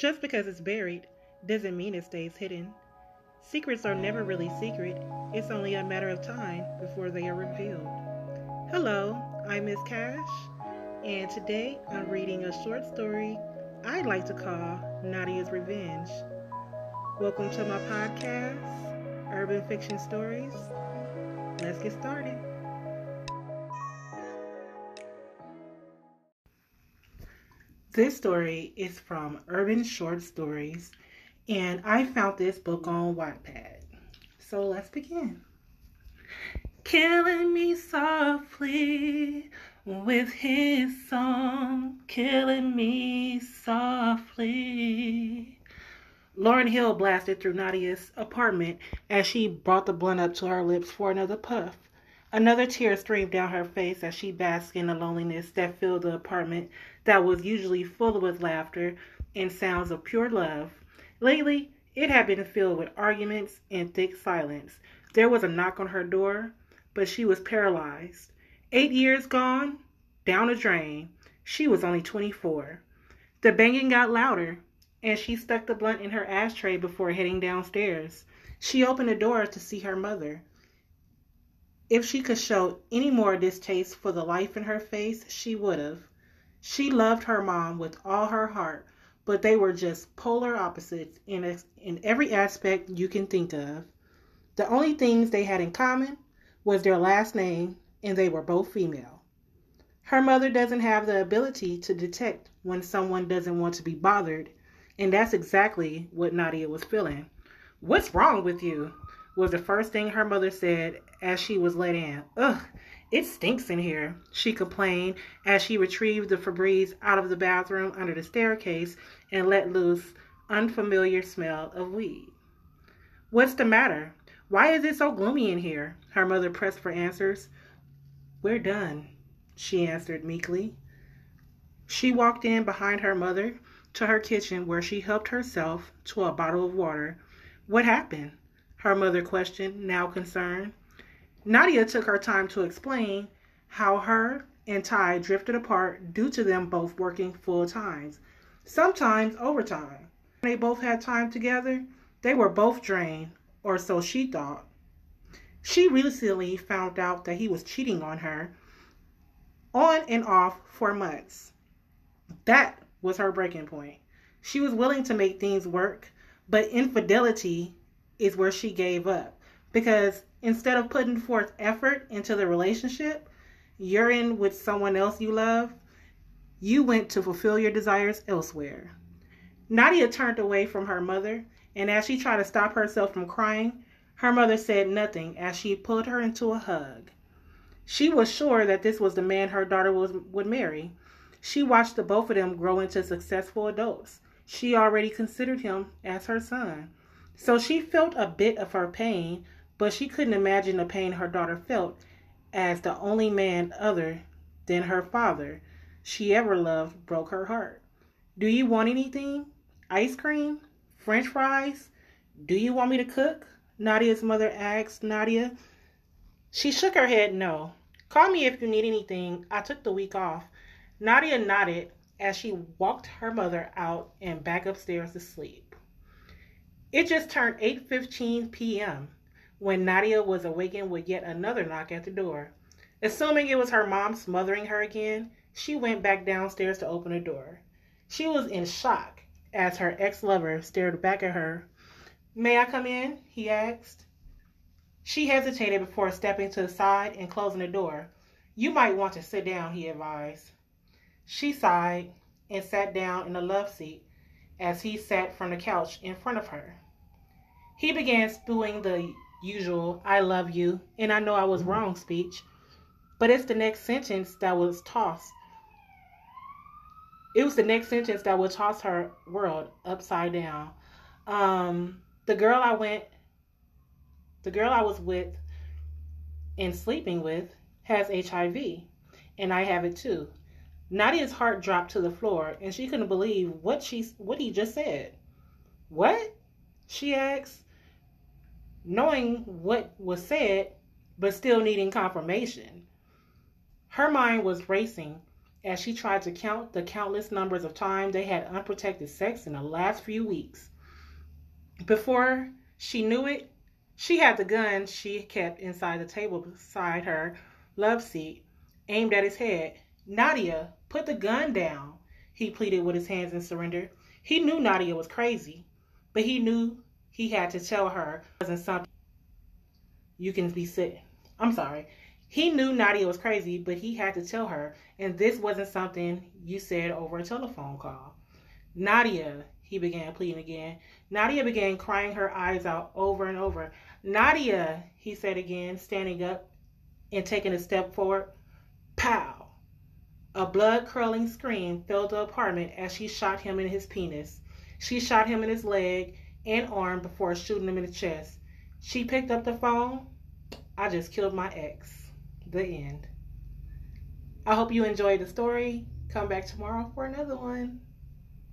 Just because it's buried doesn't mean it stays hidden. Secrets are never really secret, it's only a matter of time before they are revealed. Hello, I'm Miss Cash, and today I'm reading a short story I'd like to call Nadia's Revenge. Welcome to my podcast, Urban Fiction Stories. Let's get started. This story is from Urban Short Stories, and I found this book on Wattpad. So let's begin. Killing me softly with his song, killing me softly. Lauryn Hill blasted through Nadia's apartment as she brought the blunt up to her lips for another puff. Another tear streamed down her face as she basked in the loneliness that filled the apartment that was usually full with laughter and sounds of pure love. Lately, it had been filled with arguments and thick silence. There was a knock on her door, but she was paralyzed. Eight years gone, down a drain. She was only 24. The banging got louder, and she stuck the blunt in her ashtray before heading downstairs. She opened the door to see her mother. If she could show any more distaste for the life in her face, she would have. She loved her mom with all her heart, but they were just polar opposites in, in every aspect you can think of. The only things they had in common was their last name, and they were both female. Her mother doesn't have the ability to detect when someone doesn't want to be bothered, and that's exactly what Nadia was feeling. What's wrong with you? Was the first thing her mother said as she was let in. Ugh, it stinks in here, she complained as she retrieved the Febreze out of the bathroom under the staircase and let loose unfamiliar smell of weed. What's the matter? Why is it so gloomy in here? Her mother pressed for answers. We're done, she answered meekly. She walked in behind her mother to her kitchen where she helped herself to a bottle of water. What happened? Her mother questioned, now concerned. Nadia took her time to explain how her and Ty drifted apart due to them both working full times, sometimes overtime. When they both had time together, they were both drained, or so she thought. She recently found out that he was cheating on her on and off for months. That was her breaking point. She was willing to make things work, but infidelity is where she gave up. Because instead of putting forth effort into the relationship, you're in with someone else you love, you went to fulfill your desires elsewhere. Nadia turned away from her mother, and as she tried to stop herself from crying, her mother said nothing as she pulled her into a hug. She was sure that this was the man her daughter was, would marry. She watched the both of them grow into successful adults. She already considered him as her son. So she felt a bit of her pain, but she couldn't imagine the pain her daughter felt as the only man other than her father she ever loved broke her heart. Do you want anything? Ice cream? French fries? Do you want me to cook? Nadia's mother asked Nadia. She shook her head no. Call me if you need anything. I took the week off. Nadia nodded as she walked her mother out and back upstairs to sleep. It just turned 8:15 p.m. when Nadia was awakened with yet another knock at the door. Assuming it was her mom smothering her again, she went back downstairs to open the door. She was in shock as her ex-lover stared back at her. "May I come in?" he asked. She hesitated before stepping to the side and closing the door. "You might want to sit down," he advised. She sighed and sat down in the love seat as he sat from the couch in front of her. He began spewing the usual I love you and I know I was wrong speech, but it's the next sentence that was tossed. It was the next sentence that would toss her world upside down. Um, the girl I went, the girl I was with and sleeping with has HIV, and I have it too. Nadia's heart dropped to the floor, and she couldn't believe what she what he just said. What? She asked, knowing what was said, but still needing confirmation. Her mind was racing as she tried to count the countless numbers of times they had unprotected sex in the last few weeks. Before she knew it, she had the gun she kept inside the table beside her love seat aimed at his head. Nadia, put the gun down, he pleaded with his hands in surrender. He knew Nadia was crazy, but he knew he had to tell her wasn't something you can be sick. I'm sorry. He knew Nadia was crazy, but he had to tell her, and this wasn't something you said over a telephone call. Nadia, he began pleading again. Nadia began crying her eyes out over and over. Nadia, he said again, standing up and taking a step forward. Pow! A blood curdling scream filled the apartment as she shot him in his penis. She shot him in his leg and arm before shooting him in the chest. She picked up the phone. I just killed my ex. The end. I hope you enjoyed the story. Come back tomorrow for another one.